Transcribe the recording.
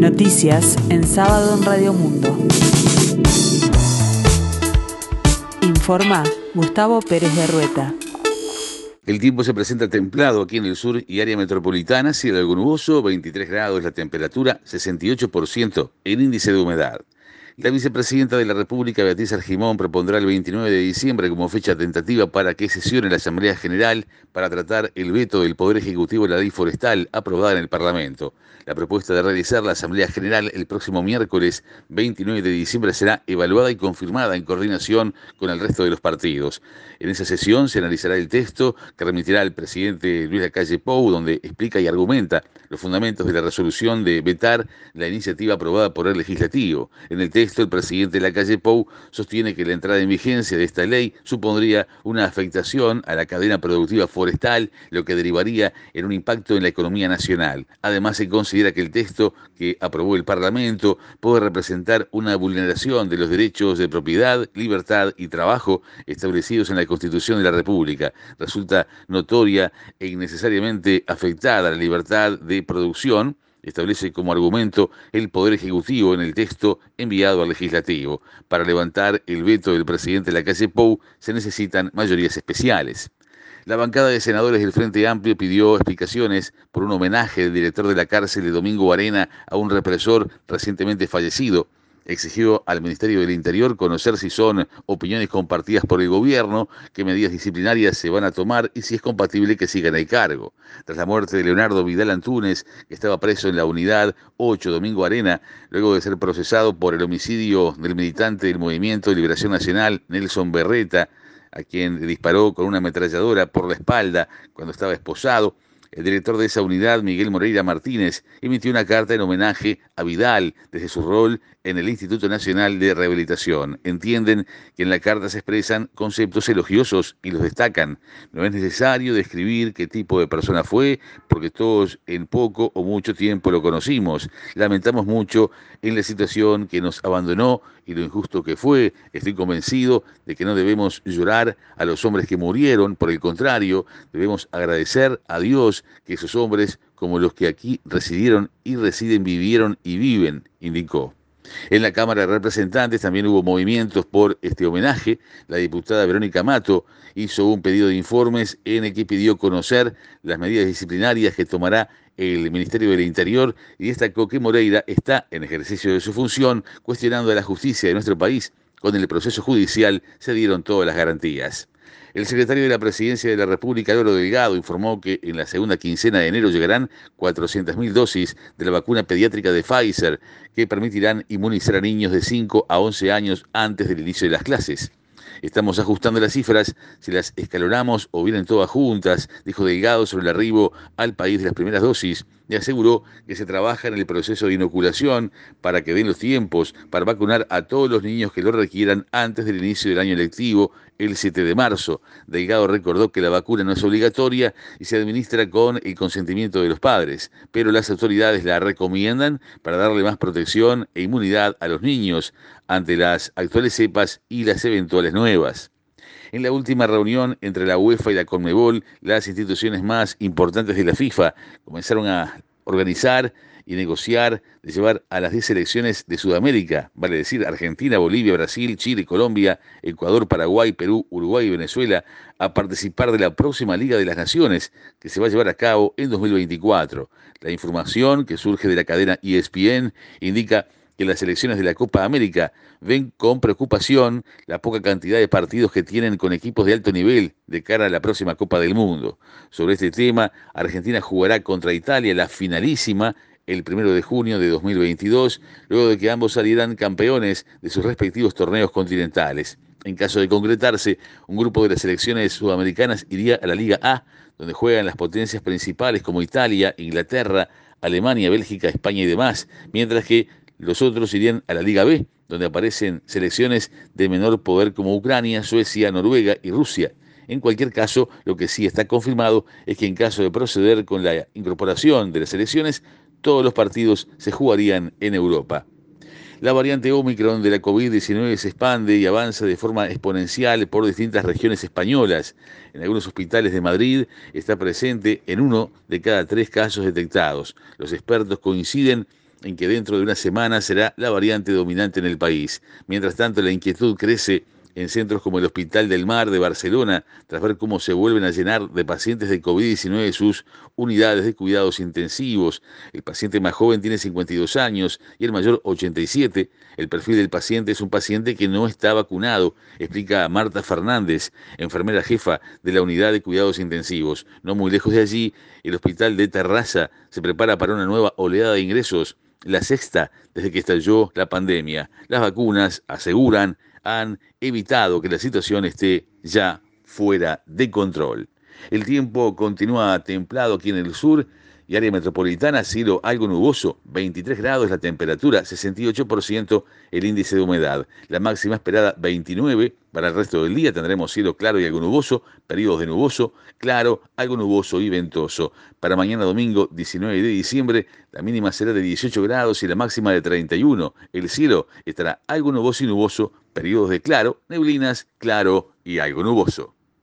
Noticias en sábado en Radio Mundo. Informa Gustavo Pérez de Rueta. El tiempo se presenta templado aquí en el sur y área metropolitana, cielo algo nuboso, 23 grados la temperatura, 68% el índice de humedad. La vicepresidenta de la República, Beatriz Argimón, propondrá el 29 de diciembre como fecha tentativa para que sesione la Asamblea General para tratar el veto del Poder Ejecutivo de la ley forestal aprobada en el Parlamento. La propuesta de realizar la Asamblea General el próximo miércoles 29 de diciembre será evaluada y confirmada en coordinación con el resto de los partidos. En esa sesión se analizará el texto que remitirá al presidente Luis Lacalle Pou, donde explica y argumenta los fundamentos de la resolución de vetar la iniciativa aprobada por el legislativo. En el texto el presidente de la calle Pou sostiene que la entrada en vigencia de esta ley supondría una afectación a la cadena productiva forestal, lo que derivaría en un impacto en la economía nacional. Además, se considera que el texto que aprobó el Parlamento puede representar una vulneración de los derechos de propiedad, libertad y trabajo establecidos en la Constitución de la República. Resulta notoria e innecesariamente afectada la libertad de producción establece como argumento el Poder Ejecutivo en el texto enviado al Legislativo. Para levantar el veto del presidente de la calle Pou se necesitan mayorías especiales. La bancada de senadores del Frente Amplio pidió explicaciones por un homenaje del director de la cárcel de Domingo Arena a un represor recientemente fallecido exigió al Ministerio del Interior conocer si son opiniones compartidas por el gobierno, qué medidas disciplinarias se van a tomar y si es compatible que sigan el cargo. Tras la muerte de Leonardo Vidal Antunes, que estaba preso en la unidad 8 Domingo Arena, luego de ser procesado por el homicidio del militante del Movimiento de Liberación Nacional, Nelson Berreta, a quien disparó con una ametralladora por la espalda cuando estaba esposado, el director de esa unidad, Miguel Moreira Martínez, emitió una carta en homenaje a Vidal desde su rol en el Instituto Nacional de Rehabilitación. Entienden que en la carta se expresan conceptos elogiosos y los destacan. No es necesario describir qué tipo de persona fue, porque todos en poco o mucho tiempo lo conocimos. Lamentamos mucho en la situación que nos abandonó y lo injusto que fue. Estoy convencido de que no debemos llorar a los hombres que murieron, por el contrario, debemos agradecer a Dios que esos hombres, como los que aquí residieron y residen, vivieron y viven, indicó. En la Cámara de Representantes también hubo movimientos por este homenaje. La diputada Verónica Mato hizo un pedido de informes en el que pidió conocer las medidas disciplinarias que tomará el Ministerio del Interior y destacó que Moreira está en ejercicio de su función cuestionando a la justicia de nuestro país. Con el proceso judicial se dieron todas las garantías. El secretario de la Presidencia de la República, Loro Delgado, informó que en la segunda quincena de enero llegarán 400.000 dosis de la vacuna pediátrica de Pfizer, que permitirán inmunizar a niños de 5 a 11 años antes del inicio de las clases. Estamos ajustando las cifras, si las escalonamos o vienen todas juntas, dijo Delgado sobre el arribo al país de las primeras dosis y aseguró que se trabaja en el proceso de inoculación para que den los tiempos para vacunar a todos los niños que lo requieran antes del inicio del año lectivo el 7 de marzo. Delgado recordó que la vacuna no es obligatoria y se administra con el consentimiento de los padres, pero las autoridades la recomiendan para darle más protección e inmunidad a los niños ante las actuales cepas y las eventuales nuevas. En la última reunión entre la UEFA y la Conmebol, las instituciones más importantes de la FIFA comenzaron a organizar y negociar de llevar a las 10 selecciones de Sudamérica, vale decir Argentina, Bolivia, Brasil, Chile, Colombia, Ecuador, Paraguay, Perú, Uruguay y Venezuela, a participar de la próxima Liga de las Naciones que se va a llevar a cabo en 2024. La información que surge de la cadena ESPN indica que las elecciones de la Copa América ven con preocupación la poca cantidad de partidos que tienen con equipos de alto nivel de cara a la próxima Copa del Mundo. Sobre este tema, Argentina jugará contra Italia la finalísima el primero de junio de 2022, luego de que ambos salieran campeones de sus respectivos torneos continentales. En caso de concretarse, un grupo de las selecciones sudamericanas iría a la Liga A, donde juegan las potencias principales como Italia, Inglaterra, Alemania, Bélgica, España y demás, mientras que los otros irían a la Liga B, donde aparecen selecciones de menor poder como Ucrania, Suecia, Noruega y Rusia. En cualquier caso, lo que sí está confirmado es que en caso de proceder con la incorporación de las selecciones, todos los partidos se jugarían en Europa. La variante Omicron de la COVID-19 se expande y avanza de forma exponencial por distintas regiones españolas. En algunos hospitales de Madrid está presente en uno de cada tres casos detectados. Los expertos coinciden en que dentro de una semana será la variante dominante en el país. Mientras tanto, la inquietud crece en centros como el Hospital del Mar de Barcelona, tras ver cómo se vuelven a llenar de pacientes de COVID-19 sus unidades de cuidados intensivos. El paciente más joven tiene 52 años y el mayor 87. El perfil del paciente es un paciente que no está vacunado, explica Marta Fernández, enfermera jefa de la unidad de cuidados intensivos. No muy lejos de allí, el Hospital de Terraza se prepara para una nueva oleada de ingresos la sexta desde que estalló la pandemia. Las vacunas, aseguran, han evitado que la situación esté ya fuera de control. El tiempo continúa templado aquí en el sur y área metropolitana, cielo algo nuboso, 23 grados la temperatura, 68% el índice de humedad. La máxima esperada 29, para el resto del día tendremos cielo claro y algo nuboso, periodos de nuboso, claro, algo nuboso y ventoso. Para mañana domingo 19 de diciembre, la mínima será de 18 grados y la máxima de 31. El cielo estará algo nuboso y nuboso, periodos de claro, neblinas, claro y algo nuboso.